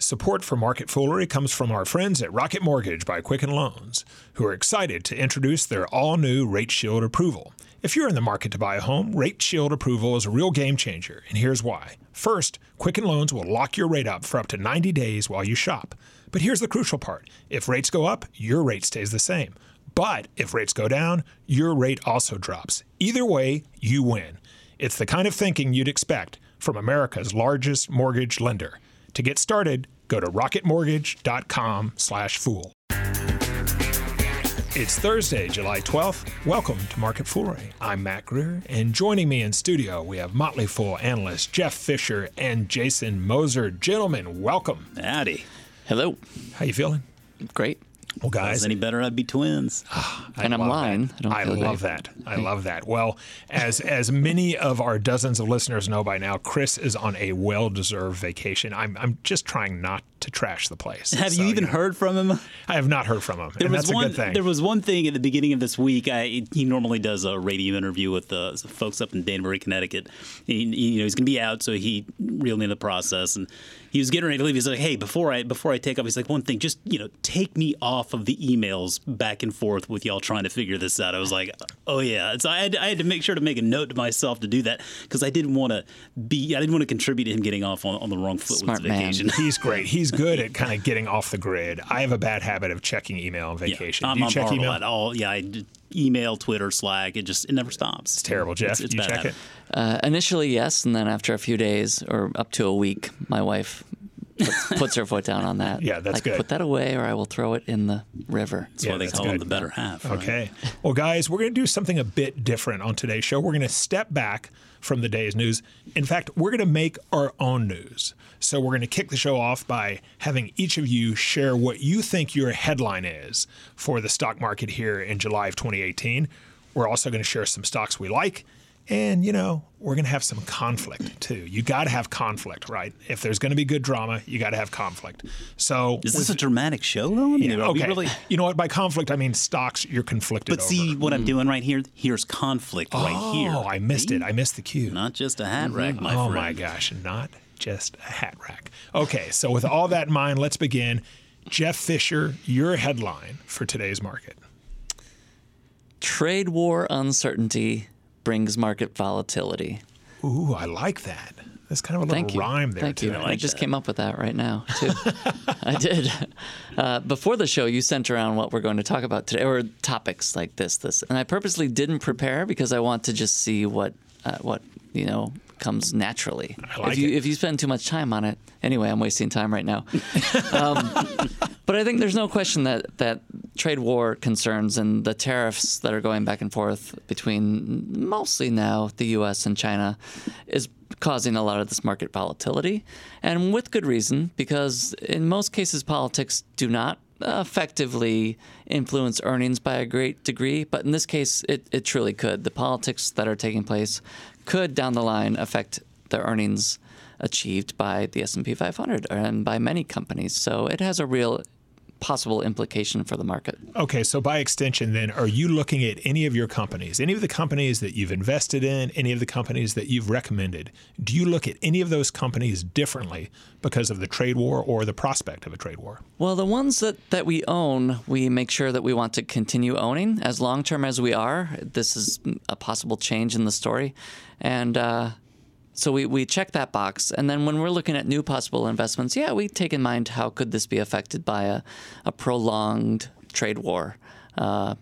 Support for Market Foolery comes from our friends at Rocket Mortgage by Quicken Loans, who are excited to introduce their all new Rate Shield approval. If you're in the market to buy a home, Rate Shield approval is a real game changer, and here's why. First, Quicken Loans will lock your rate up for up to 90 days while you shop. But here's the crucial part if rates go up, your rate stays the same. But if rates go down, your rate also drops. Either way, you win. It's the kind of thinking you'd expect from America's largest mortgage lender. To get started, go to rocketmortgage.com/fool. It's Thursday, July 12th. Welcome to Market Foolery. I'm Mac Greer, and joining me in studio, we have Motley Fool analyst Jeff Fischer and Jason Moser. Gentlemen, welcome. Howdy. Hello. How you feeling? Great. Well, If guys, any better, I'd be twins. and I'm love lying. that. I I love great. that. I love that. Well, as as many of our dozens of listeners know by now, Chris is on a well-deserved vacation. I'm I'm just trying not to trash the place. Have So, you even know, heard from him? I have not heard from him, There and was that's one. a good thing. There was one thing at the beginning of this week. I, he normally does a radio interview with uh, folks up in Danbury, Connecticut. He, he- you know, he's going to be out, so he reeled me in the process. And he was getting ready to leave. He's like, "Hey, before I before I take off, he's like, one thing, just you know, take me off of the emails back and forth with y'all trying to figure this out." I was like, "Oh yeah." So I had, I had to make sure to make a note to myself to do that because I didn't want to be. I didn't want to contribute to him getting off on, on the wrong foot Smart with his man. vacation. He's great. He's good at kind of getting off the grid. I have a bad habit of checking email on vacation. Yeah, I'm Do you on check email? at all. Yeah, I d- email, Twitter, Slack. It just it never stops. It's Terrible, Jeff. It's, it's you bad check habit. it? Uh, initially, yes, and then after a few days or up to a week, my wife puts, puts her foot down on that. Yeah, that's like, good. Put that away, or I will throw it in the river. That's why they that's call him good. the better half. right? Okay. Well, guys, we're going to do something a bit different on today's show. We're going to step back from the day's news. In fact, we're going to make our own news. So we're going to kick the show off by having each of you share what you think your headline is for the stock market here in July of 2018. We're also going to share some stocks we like. And, you know, we're going to have some conflict too. You got to have conflict, right? If there's going to be good drama, you got to have conflict. So, Is this a dramatic show though? I mean, are we okay. really? You know what? By conflict, I mean stocks you're conflicted But see over. what I'm doing right here. Here's conflict right oh, here. Oh, I missed it. I missed the cue. Not just a hat rack, mm-hmm. my oh friend. my gosh, not just a hat rack. Okay, so with all that in mind, let's begin. Jeff Fischer, your headline for today's market. Trade war uncertainty brings market volatility. Ooh, I like that. That's kind of a little Thank you. rhyme there. Thank you. today. I just came up with that right now, too. I did. Uh, before the show, you sent around what we're going to talk about today, or topics like this, this, and I purposely didn't prepare because I want to just see what, uh, what you know, comes naturally. I like if you it. if you spend too much time on it, anyway, I'm wasting time right now. um, but I think there's no question that that trade war concerns and the tariffs that are going back and forth between mostly now the U.S. and China is causing a lot of this market volatility, and with good reason, because in most cases politics do not effectively influence earnings by a great degree, but in this case, it, it truly could. The politics that are taking place could down the line affect the earnings achieved by the S&P 500 and by many companies. So it has a real possible implication for the market. Okay, so by extension, then, are you looking at any of your companies, any of the companies that you've invested in, any of the companies that you've recommended? Do you look at any of those companies differently because of the trade war or the prospect of a trade war? Well, the ones that, that we own, we make sure that we want to continue owning as long term as we are. This is a possible change in the story. And uh, so we, we check that box. And then when we're looking at new possible investments, yeah, we take in mind how could this be affected by a, a prolonged trade war. Uh,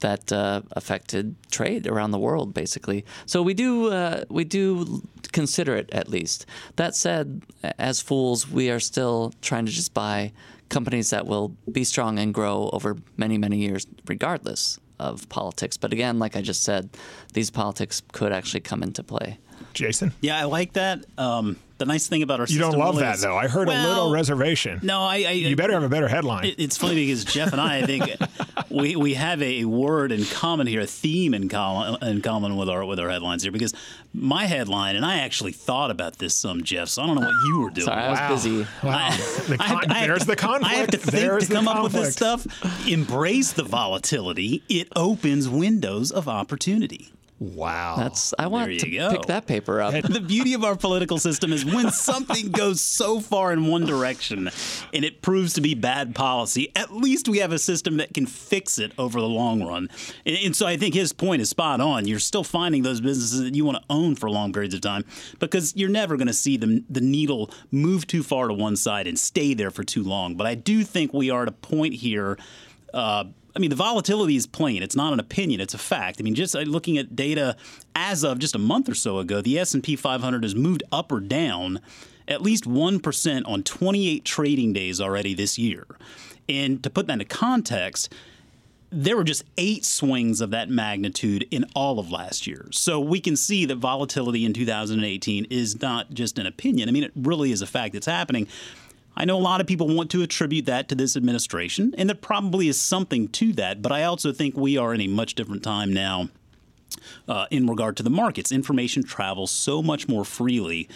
that uh, affected trade around the world, basically. So we do uh, we do consider it at least. That said, as fools, we are still trying to just buy companies that will be strong and grow over many many years, regardless of politics. But again, like I just said, these politics could actually come into play. Jason? Yeah, I like that. Um, the nice thing about our You system don't love really that, is- though. I heard a little reservation. No, I. I You better have a better headline. It- It's funny because Jeff and I, I think we, we have a word in common here, a theme in common in common with our with our headlines here. Because my headline, and I actually thought about this some, Jeff. So I don't know what you were doing. Sorry, I was Wow. busy. Wow. The I have con- I have there's the conflict. I have to think There's to the come up with this stuff. Embrace the volatility. It opens windows of opportunity. Wow. That's I want to go. pick that paper up. the beauty of our political system is when something goes so far in one direction and it proves to be bad policy, at least we have a system that can fix it over the long run. And, and so I think his point is spot on. You're still finding those businesses that you want to own for long periods of time because you're never going to see the, the needle move too far to one side and stay there for too long. But I do think we are at a point here. Uh, I mean, the volatility is plain. It's not an opinion; it's a fact. I mean, just uh, looking at data as of just a month or so ago, the S and P 500 has moved up or down at least one percent on 28 trading days already this year. And to put that into context, there were just eight swings of that magnitude in all of last year. So we can see that volatility in 2018 is not just an opinion. I mean, it really is a fact that's happening. I know a lot of people want to attribute that to this administration, and there probably is something to that, but I also think we are in a much different time now uh, in regard to the markets. Information travels so much more freely.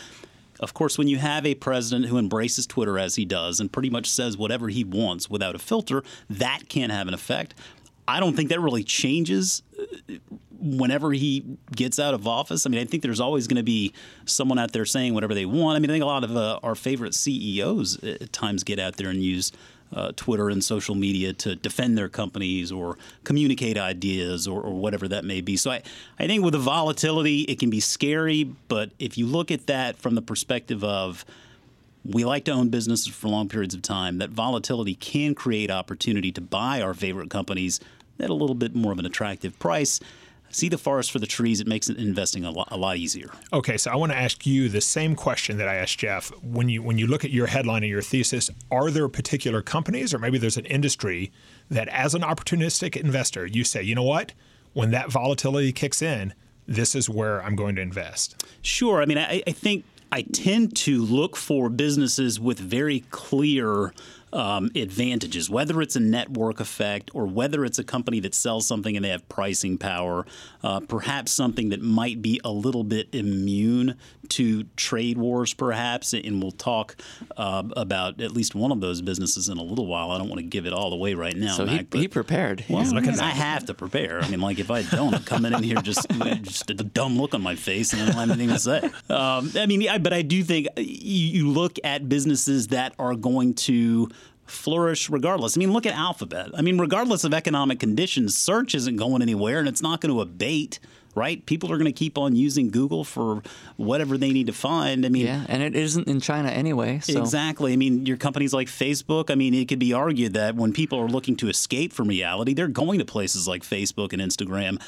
Of course, when you have a president who embraces Twitter as he does and pretty much says whatever he wants without a filter, that can have an effect. I don't think that really changes uh, whenever he gets out of office. I mean, I think there's always going to be someone out there saying whatever they want. I mean, I think a lot of uh, our favorite CEOs at times get out there and use uh, Twitter and social media to defend their companies or communicate ideas or, or, whatever that may be. So I, I think with the volatility, it can be scary. But if you look at that from the perspective of we like to own businesses for long periods of time, that volatility can create opportunity to buy our favorite companies at a little bit more of an attractive price see the forest for the trees. It makes investing a lot, a lot easier. Okay, so I want to ask you the same question that I asked Jeff. When you when you look at your headline and your thesis, are there particular companies or maybe there's an industry that, as an opportunistic investor, you say, you know what, when that volatility kicks in, this is where I'm going to invest? Sure. I mean, I, I think I tend to look for businesses with very clear um, advantages, whether it's a network effect or whether it's a company that sells something and they have pricing power, uh, perhaps something that might be a little bit immune to trade wars, perhaps. And we'll talk uh, about at least one of those businesses in a little while. I don't want to give it all away right now. So Mac, he, he prepared. well, at I have to prepare. I mean, like if I don't, I'm coming in here just just a dumb look on my face and I don't have anything to say. Um, I mean, I, but I do think you, you look at businesses that are going to flourish regardless. I mean, look at Alphabet. I mean, regardless of economic conditions, search isn't going anywhere and it's not going to abate. Right? People are going to keep on using Google for whatever they need to find. I mean, Yeah, and it isn't in China anyway. So Exactly. I mean, your companies like Facebook, I mean, it could be argued that when people are looking to escape from reality, they're going to places like Facebook and Instagram.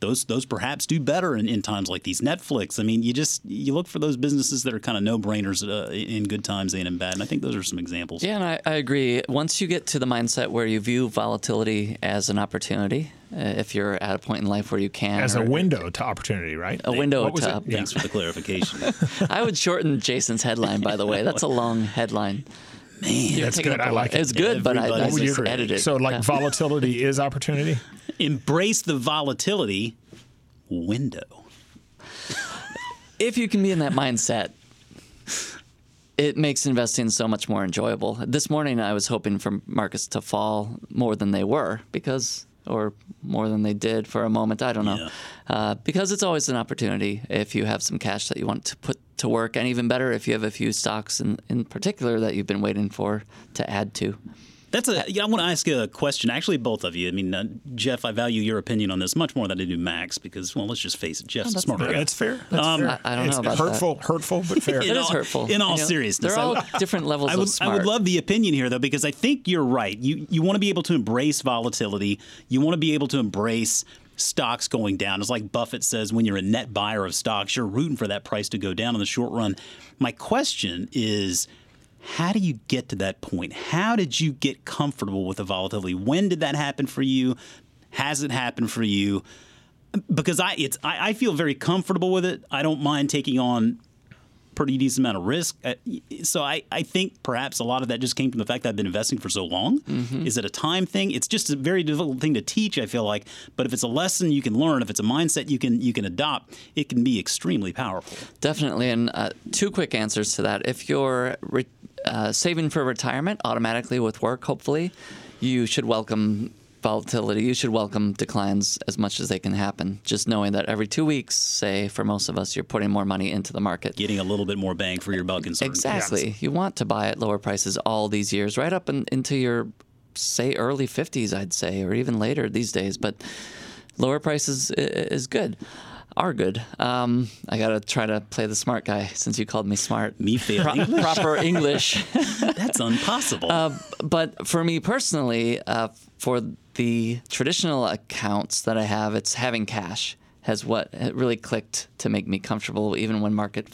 Those, those perhaps do better in, in times like these. Netflix. I mean, you just you look for those businesses that are kind of no brainers uh, in good times and in bad. And I think those are some examples. Yeah, and I, I agree. Once you get to the mindset where you view volatility as an opportunity, uh, if you're at a point in life where you can, As a window to opportunity, right? a window What was to it? up. Yeah. Thanks for the clarification. I would shorten Jason's headline, by the way. That's a long headline. Man, That's Taking good. up I a lot. like it. It's good, but I, I Everybody's just afraid. edited. So, like, volatility is opportunity? Embrace the volatility window. if you can be in that mindset, it makes investing so much more enjoyable. This morning, I was hoping for markets to fall more than they were because, or more than they did for a moment. I don't know. Yeah. Uh, because it's always an opportunity if you have some cash that you want to put to work, and even better if you have a few stocks in, in particular that you've been waiting for to add to. That's a. Yeah, I want to ask a question. Actually, both of you. I mean, uh, Jeff, I value your opinion on this much more than I do Max because, well, let's just face it, Jeff's a smart guy. That's fair. That's Um, fair. I- I don't know it's about that. hurtful, hurtful, but fair. In It is all- hurtful. in all You know, seriousness. They're all different levels I would, of I would love the opinion here, though, because I think you're right. You you want to be able to embrace volatility. You want to be able to embrace stocks going down. It's like Buffett says when you're a net buyer of stocks, you're rooting for that price to go down in the short run. My question is. How do you get to that point? How did you get comfortable with the volatility? When did that happen for you? Has it happened for you? Because I, it's I, I feel very comfortable with it. I don't mind taking on pretty decent amount of risk. Uh, So I, I think perhaps a lot of that just came from the fact that I've been investing for so long. Is it a time thing? It's just a very difficult thing to teach. I feel like, but if it's a lesson you can learn, if it's a mindset you can you can adopt, it can be extremely powerful. Definitely. And uh, two quick answers to that. If you're re- uh, saving for retirement automatically with work, hopefully, you should welcome volatility, you should welcome declines as much as they can happen. Just knowing that every two weeks, say for most of us, you're putting more money into the market. Getting a little bit more bang for your buck in Exactly. cases. You want to buy at lower prices all these years, right up in, into your, say, early 50s, I'd say, or even later these days. But lower prices is good, are good. Um, I got to try to play the smart guy since you called me smart. Me failing English? Proper English. That's impossible. Uh, but for me personally, uh, for the traditional accounts that I have, it's having cash has what really clicked to make me comfortable, even when market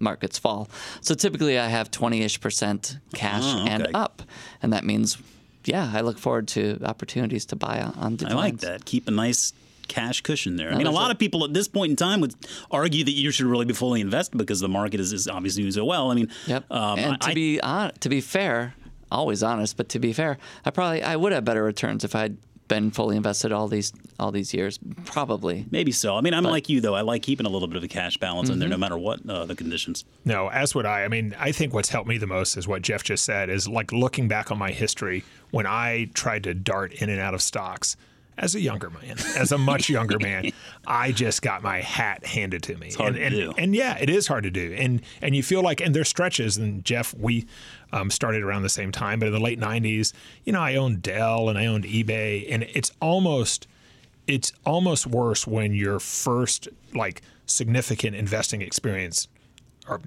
markets fall. So typically, I have twenty ish percent cash Oh, and up, and that means, yeah, I look forward to opportunities to buy on, on I like that. Keep a nice cash cushion there. I mean, a lot of people at this point in time would argue that you should really be fully invested because the market is, is obviously doing so well. I mean, Yep. um, and to I- be on, to be fair, always honest, but to be fair, I probably I would have better returns if I'd been fully invested all these all these years. Probably. maybe so. I mean, I'm like you though. I like keeping a little bit of a cash balance in there, Mm-hmm. no matter what uh, the conditions. No, as would I. I mean, I think what's helped me the most is what Jeff just said is like looking back on my history when I tried to dart in and out of stocks as a younger man, as a much younger man, I just got my hat handed to me. hard and, to and yeah, it is hard to do. And and you feel like and there's stretches and Jeff, we um, started around the same time, but in the late nineties, you know, I owned Dell and I owned eBay and it's almost it's almost worse when your first like significant investing experience are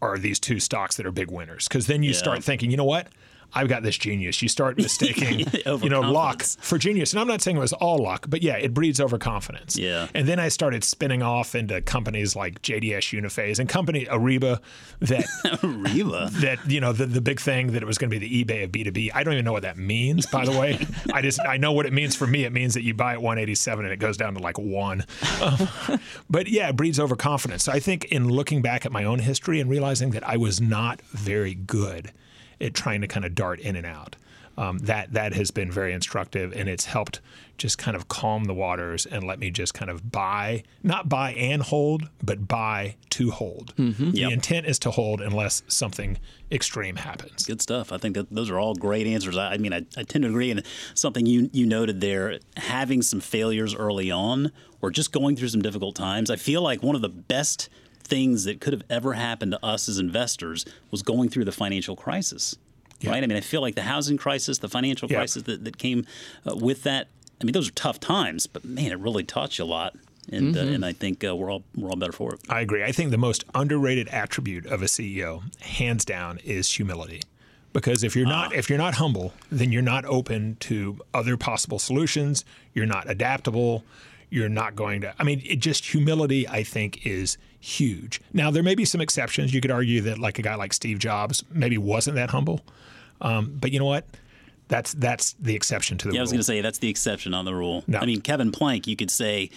are these two stocks that are big winners because then you Yeah. start thinking, you know what? I've got this genius. You start mistaking, you know, luck for genius. And I'm not saying it was all luck, but yeah, it breeds overconfidence. Yeah. And then I started spinning off into companies like JDS Uniphase and company Ariba that Reba. that you know the, the big thing that it was going to be the eBay of B2B. I don't even know what that means, by the way. I just I know what it means for me. It means that you buy at 187 and it goes down to like one. Um, but yeah, it breeds overconfidence. So I think in looking back at my own history and realizing that I was not very good at trying to kind of dart in and out. Um, that that has been very instructive, and it's helped just kind of calm the waters and let me just kind of buy, not buy and hold, but buy to hold. The Yep. intent is to hold unless something extreme happens. Good stuff. I think that those are all great answers. I, I mean, I, I tend to agree. And something you you noted there, having some failures early on, or just going through some difficult times. I feel like one of the best things that could have ever happened to us as investors was going through the financial crisis. Right? I mean, I feel like the housing crisis, the financial Yeah. crisis that, that came uh, with that. I mean, those are tough times, but man, it really taught you a lot. And uh, and I think uh, we're all we're all better for it. I agree. I think the most underrated attribute of a CEO, hands down, is humility. Because if you're not if you're not humble, then you're not open to other possible solutions. You're not adaptable. You're not going to. I mean, it just humility. I think is huge. Now there may be some exceptions. You could argue that like a guy like Steve Jobs maybe wasn't that humble, um, but you know what? That's that's the exception to the rule. Yeah, I was going to say that's the exception on the rule. No. I mean, Kevin Plank, you could say,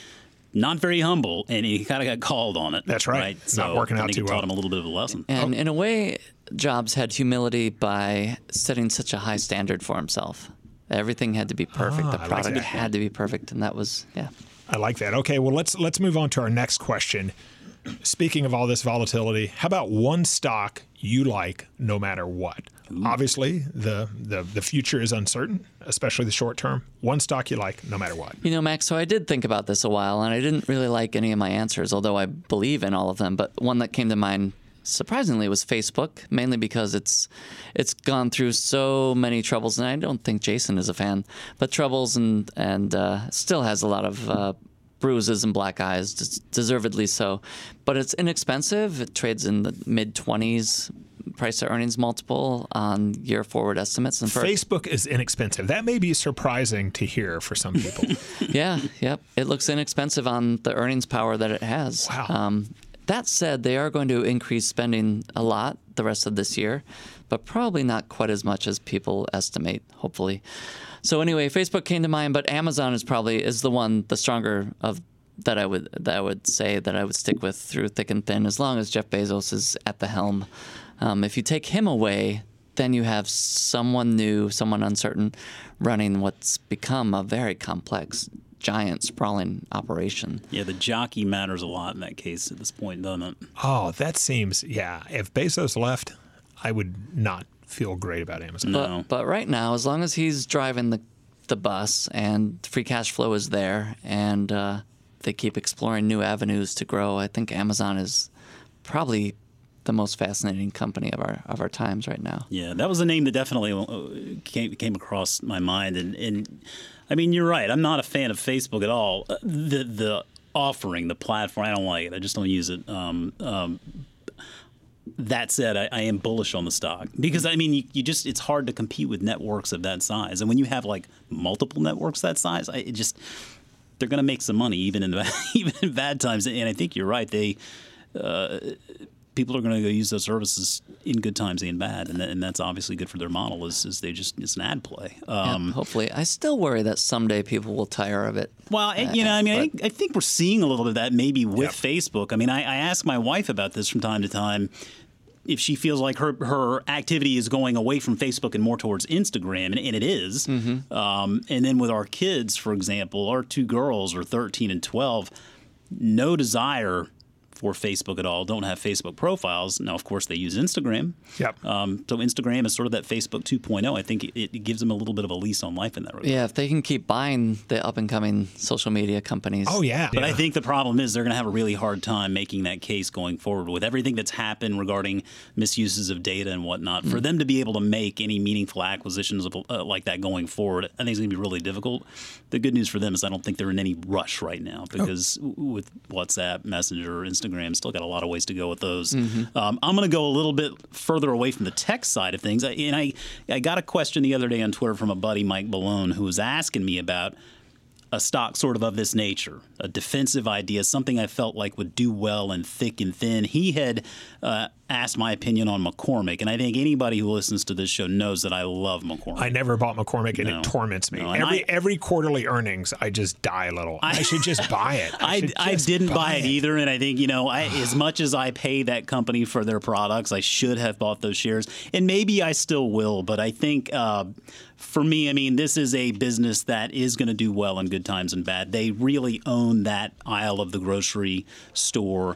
not very humble, and he kind of got called on it. That's right. It's not working out think too it taught him a little bit of a lesson. And in a way, Jobs had humility by setting such a high standard for himself. Everything had to be perfect. Ah, the product that. had to be perfect, and that was yeah. I like that. Okay, well let's let's move on to our next question. Speaking of all this volatility, how about one stock you like no matter what? Obviously, the, the the future is uncertain, especially the short term. One stock you like no matter what. You know, Max, so I did think about this a while, and I didn't really like any of my answers, although I believe in all of them. But one that came to mind, surprisingly, was Facebook, mainly because it's it's gone through so many troubles, and I don't think Jason is a fan, but troubles and and uh, still has a lot of. Uh, Bruises and black eyes, deservedly so, but it's inexpensive. It trades in the mid twenties price to earnings multiple on year forward estimates. And for Facebook is inexpensive. That may be surprising to hear for some people. yeah, yep. It looks inexpensive on the earnings power that it has. Wow. Um, that said, they are going to increase spending a lot the rest of this year, but probably not quite as much as people estimate. Hopefully. So anyway, Facebook came to mind, but Amazon is probably is the one, the stronger of that I would that I would say that I would stick with through thick and thin, as long as Jeff Bezos is at the helm. Um, if you take him away, then you have someone new, someone uncertain, running what's become a very complex, giant, sprawling operation. Yeah, the jockey matters a lot in that case at this point, doesn't it? oh, that seems yeah. If Bezos left, I would not feel great about Amazon. No. But, but right now, as long as he's driving the the bus, and free cash flow is there, and uh, they keep exploring new avenues to grow. I think Amazon is probably the most fascinating company of our of our times right now. Yeah, that was a name that definitely uh, came came across my mind, and and I mean you're right. I'm not a fan of Facebook at all. Uh, the the offering, the platform, I don't like it. I just don't use it. Um, um, that said, I, I, am bullish on the stock because I mean, you, you, just it's hard to compete with networks of that size, and when you have like multiple networks that size, I, it just they're going to make some money even in even in bad times. And I think you're right. They uh, people are going to go use those services in good times and bad, and, and that's obviously good for their model. Is, is they just it's an ad play. Um, yeah, hopefully, I still worry that someday people will tire of it. Well, you know, I mean, I, I, think we're seeing a little bit of that maybe with yep. Facebook. I mean, I, I ask my wife about this from time to time if she feels like her her activity is going away from Facebook and more towards Instagram, and, and it is. Mm-hmm. Um, and then with our kids, for example, our two girls are 13 and 12, no desire for Facebook at all don't have Facebook profiles. Now, of course, they use Instagram. Yep. Um, so Instagram is sort of that Facebook 2.0. I think it, it, gives them a little bit of a lease on life in that regard. Yeah, if they can keep buying the up and coming social media companies. Oh yeah. But yeah. I think the problem is they're going to have a really hard time making that case going forward with everything that's happened regarding misuses of data and whatnot. Mm. For them to be able to make any meaningful acquisitions of, uh, like that going forward, I think it's going to be really difficult. The good news for them is I don't think they're in any rush right now because oh. with WhatsApp, Messenger, Instagram Instagram. Still got a lot of ways to go with those. Mm-hmm. Um, I'm going to go a little bit further away from the tech side of things. And I, I got a question the other day on Twitter from a buddy, Mike Balone, who was asking me about a stock sort of of this nature, a defensive idea, something I felt like would do well in thick and thin. He had uh, asked my opinion on McCormick, and I think anybody who listens to this show knows that I love McCormick. I never bought McCormick, and no. it torments me. No, every I, every quarterly earnings, I just die a little. I, I should just buy it. I, I, didn't buy, buy it. it. either, and I think you know, as much as I pay that company for their products, I should have bought those shares, and maybe I still will. But I think. Uh, for me, I mean, this is a business that is going to do well in good times and bad. They really own that aisle of the grocery store.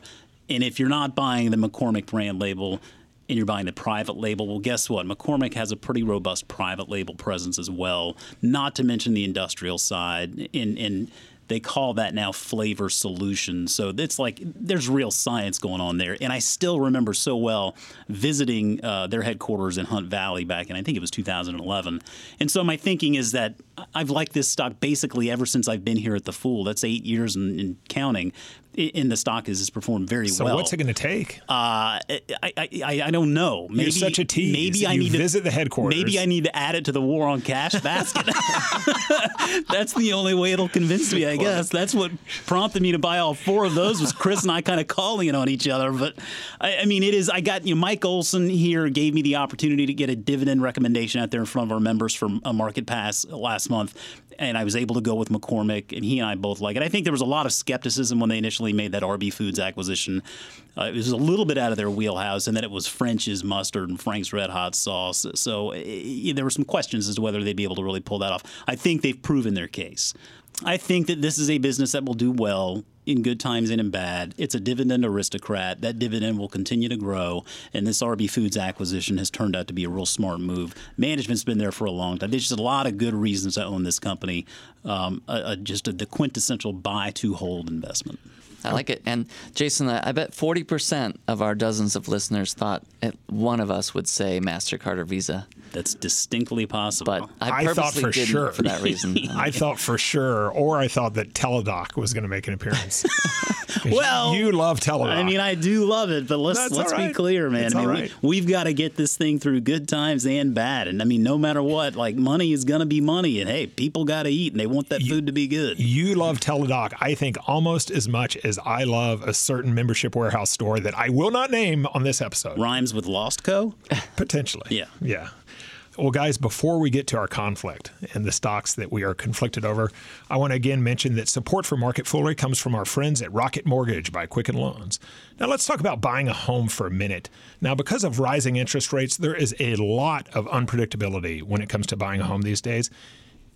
And if you're not buying the McCormick brand label, and you're buying the private label, well, guess what? McCormick has a pretty robust private label presence as well, not to mention the industrial side. And, and they call that now flavor solutions. So it's like there's real science going on there. And I still remember so well visiting uh, their headquarters in Hunt Valley back in I think it was 2011. And so my thinking is that I've liked this stock basically ever since I've been here at the Fool. That's eight years and, and counting in the stock is has performed very so well. So what's it going to take? Uh, I, I, I don't know. Maybe, You're such a tease. Maybe you I need to visit to, the headquarters. Maybe I need to add it to the war on cash basket. That's the only way it'll convince me. I guess that's what prompted me to buy all four of those. Was Chris and I kind of calling it on each other? But I, I mean, it is. I got you. Know, Mike Olson here gave me the opportunity to get a dividend recommendation out there in front of our members from a Market Pass last month and I was able to go with McCormick, and he and I both like it. I think there was a lot of skepticism when they initially made that RB Foods acquisition. Uh, it was a little bit out of their wheelhouse, and then it was French's mustard and Frank's Red Hot sauce. So uh, there were some questions as to whether they'd be able to really pull that off. I think they've proven their case. I think that this is a business that will do well in good times and in bad. It's a dividend aristocrat. That dividend will continue to grow, and this RB Foods acquisition has turned out to be a real smart move. Management's been there for a long time. There's just a lot of good reasons to own this company. Um, a, a, just a, the quintessential buy to hold investment. I like it. And Jason, I bet 40% of our dozens of listeners thought one of us would say MasterCard or Visa. That's distinctly possible. But I, I thought for sure for that reason. I thought for sure, or I thought that Teladoc was going to make an appearance. well, you love Teladoc. I mean, I do love it, but let's That's let's right. be clear, man. It's I mean, right. we, have got to get this thing through good times and bad. And I mean, no matter what, like money is going to be money, and hey, people got to eat, and they want that you, food to be good. You love Teladoc, I think, almost as much as I love a certain membership warehouse store that I will not name on this episode. Rhymes with Lost Co. Potentially. Yeah. Yeah. Well, guys, before we get to our conflict and the stocks that we are conflicted over, I want to again mention that support for Market Foolery comes from our friends at Rocket Mortgage by Quicken Loans. Now, let's talk about buying a home for a minute. Now, because of rising interest rates, there is a lot of unpredictability when it comes to buying a home these days.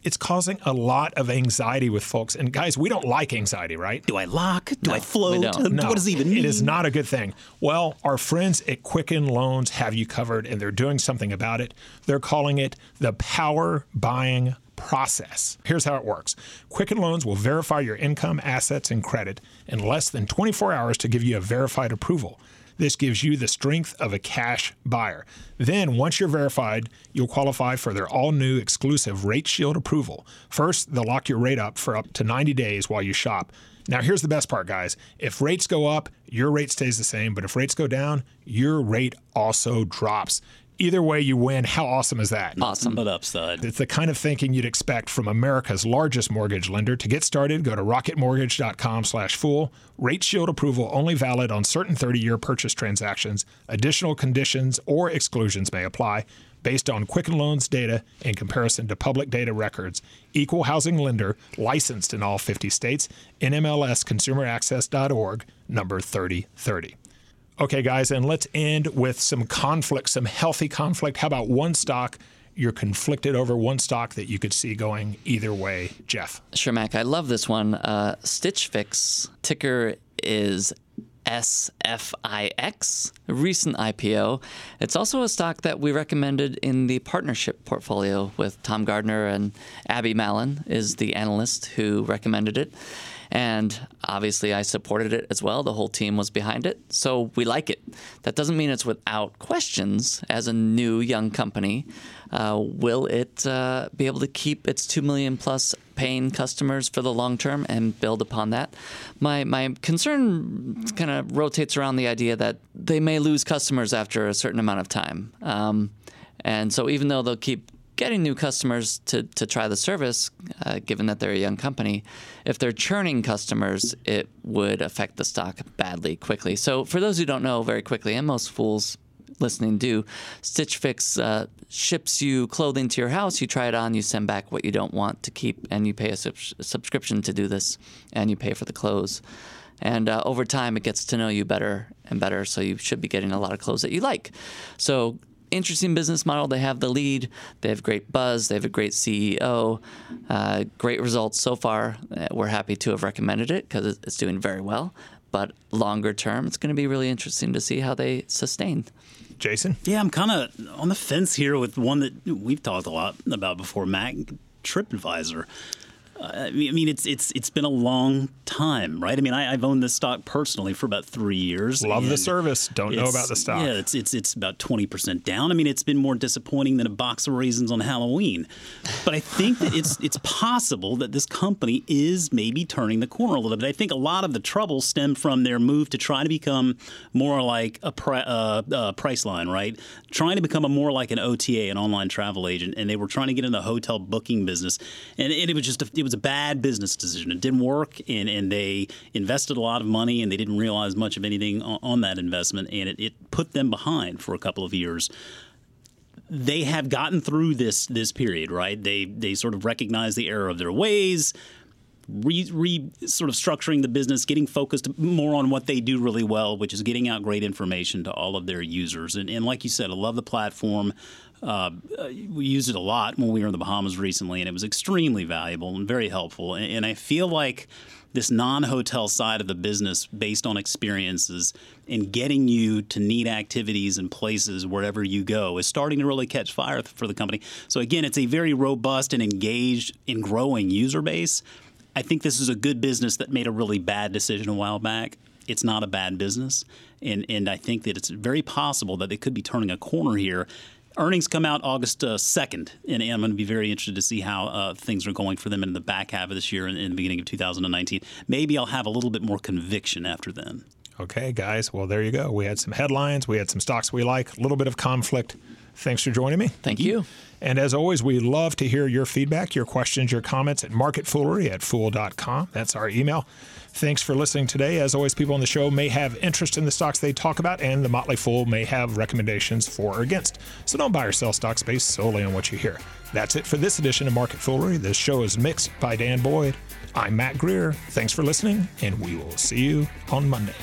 It's causing a lot of anxiety with folks. And guys, we don't like anxiety, right? Do I lock? Do I float? No, What does it even mean? It is not a good thing. Well, our friends at Quicken Loans have you covered, and they're doing something about it. They're calling it the power buying process. Here's how it works Quicken Loans will verify your income, assets, and credit in less than 24 hours to give you a verified approval. This gives you the strength of a cash buyer. Then, once you're verified, you'll qualify for their all new exclusive Rate Shield approval. First, they'll lock your rate up for up to 90 days while you shop. Now, here's the best part, guys. If rates go up, your rate stays the same, but if rates go down, your rate also drops. Either way, you win. How awesome is that? Awesome. But upside. It's the kind of thinking you'd expect from America's largest mortgage lender. To get started, go to rocketmortgage.com slash fool. Rate shield approval only valid on certain 30-year purchase transactions. Additional conditions or exclusions may apply based on Quicken Loans data in comparison to public data records. Equal housing lender licensed in all 50 states. NMLSconsumeraccess.org, number 3030. Okay, guys, and let's end with some conflict, some healthy conflict. How about one stock you're conflicted over, one stock that you could see going either way? Jeff. Sure, Mac. I love this one. Uh, Stitch Fix ticker is SFIX, recent IPO. It's also a stock that we recommended in the partnership portfolio with Tom Gardner and Abby Mallon is the analyst who recommended it. And obviously, I supported it as well. The whole team was behind it. So we like it. That doesn't mean it's without questions as a new young company. Uh, will it uh, be able to keep its 2 million plus paying customers for the long term and build upon that? My, my concern kind of rotates around the idea that they may lose customers after a certain amount of time. Um, and so even though they'll keep getting new customers to, to try the service, uh, given that they're a young company, if they're churning customers, it would affect the stock badly quickly. So, for those who don't know, very quickly, and most fools listening do, Stitch Fix uh, ships you clothing to your house. You try it on, you send back what you don't want to keep, and you pay a sub- subscription to do this, and you pay for the clothes. And uh, over time, it gets to know you better and better. So you should be getting a lot of clothes that you like. So interesting business model. They have the lead. They have great buzz. They have a great CEO. Uh, great results so far. Uh, we're happy to have recommended it because it's doing very well. But longer term, it's going to be really interesting to see how they sustain. Jason? Yeah, I'm kind of on the fence here with one that we've talked a lot about before, Mac TripAdvisor. I mean, it's it's it's been a long time, right? I mean, I, have owned this stock personally for about three years. Love the service. Don't know about the stock. Yeah, it's it's it's about twenty percent down. I mean, it's been more disappointing than a box of raisins on Halloween. But I think that it's it's possible that this company is maybe turning the corner a little bit. I think a lot of the trouble stem from their move to try to become more like a pri- uh, uh, Priceline, right? Trying to become a more like an OTA, an online travel agent, and they were trying to get in the hotel booking business, and, and it was just a, it was a bad business decision. It didn't work, and and they invested a lot of money, and they didn't realize much of anything on, on that investment, and it, it put them behind for a couple of years they have gotten through this this period, right? They they sort of recognize the error of their ways, re, re sort of structuring the business, getting focused more on what they do really well, which is getting out great information to all of their users. And, and like you said, I love the platform. Uh, we used it a lot when we were in the Bahamas recently, and it was extremely valuable and very helpful. And, and I feel like this non-hotel side of the business based on experiences and getting you to neat activities and places wherever you go is starting to really catch fire for the company. So again, it's a very robust and engaged and growing user base. I think this is a good business that made a really bad decision a while back. It's not a bad business, and and I think that it's very possible that they could be turning a corner here. Earnings come out August uh, 2nd, and I'm going to be very interested to see how uh, things are going for them in the back half of this year and in the beginning of 2019. Maybe I'll have a little bit more conviction after then. Okay, guys. Well, there you go. We had some headlines. We had some stocks we like. A little bit of conflict. Thanks for joining me. Thank you. And as always, we love to hear your feedback, your questions, your comments at marketfoolery at fool.com. That's our email. Thanks for listening today. As always, people on the show may have interest in the stocks they talk about, and the Motley Fool may have recommendations for or against. So don't buy or sell stocks based solely on what you hear. That's it for this edition of Market Foolery. This show is mixed by Dan Boyd. I'm Mac Greer. Thanks for listening, and we will see you on Monday.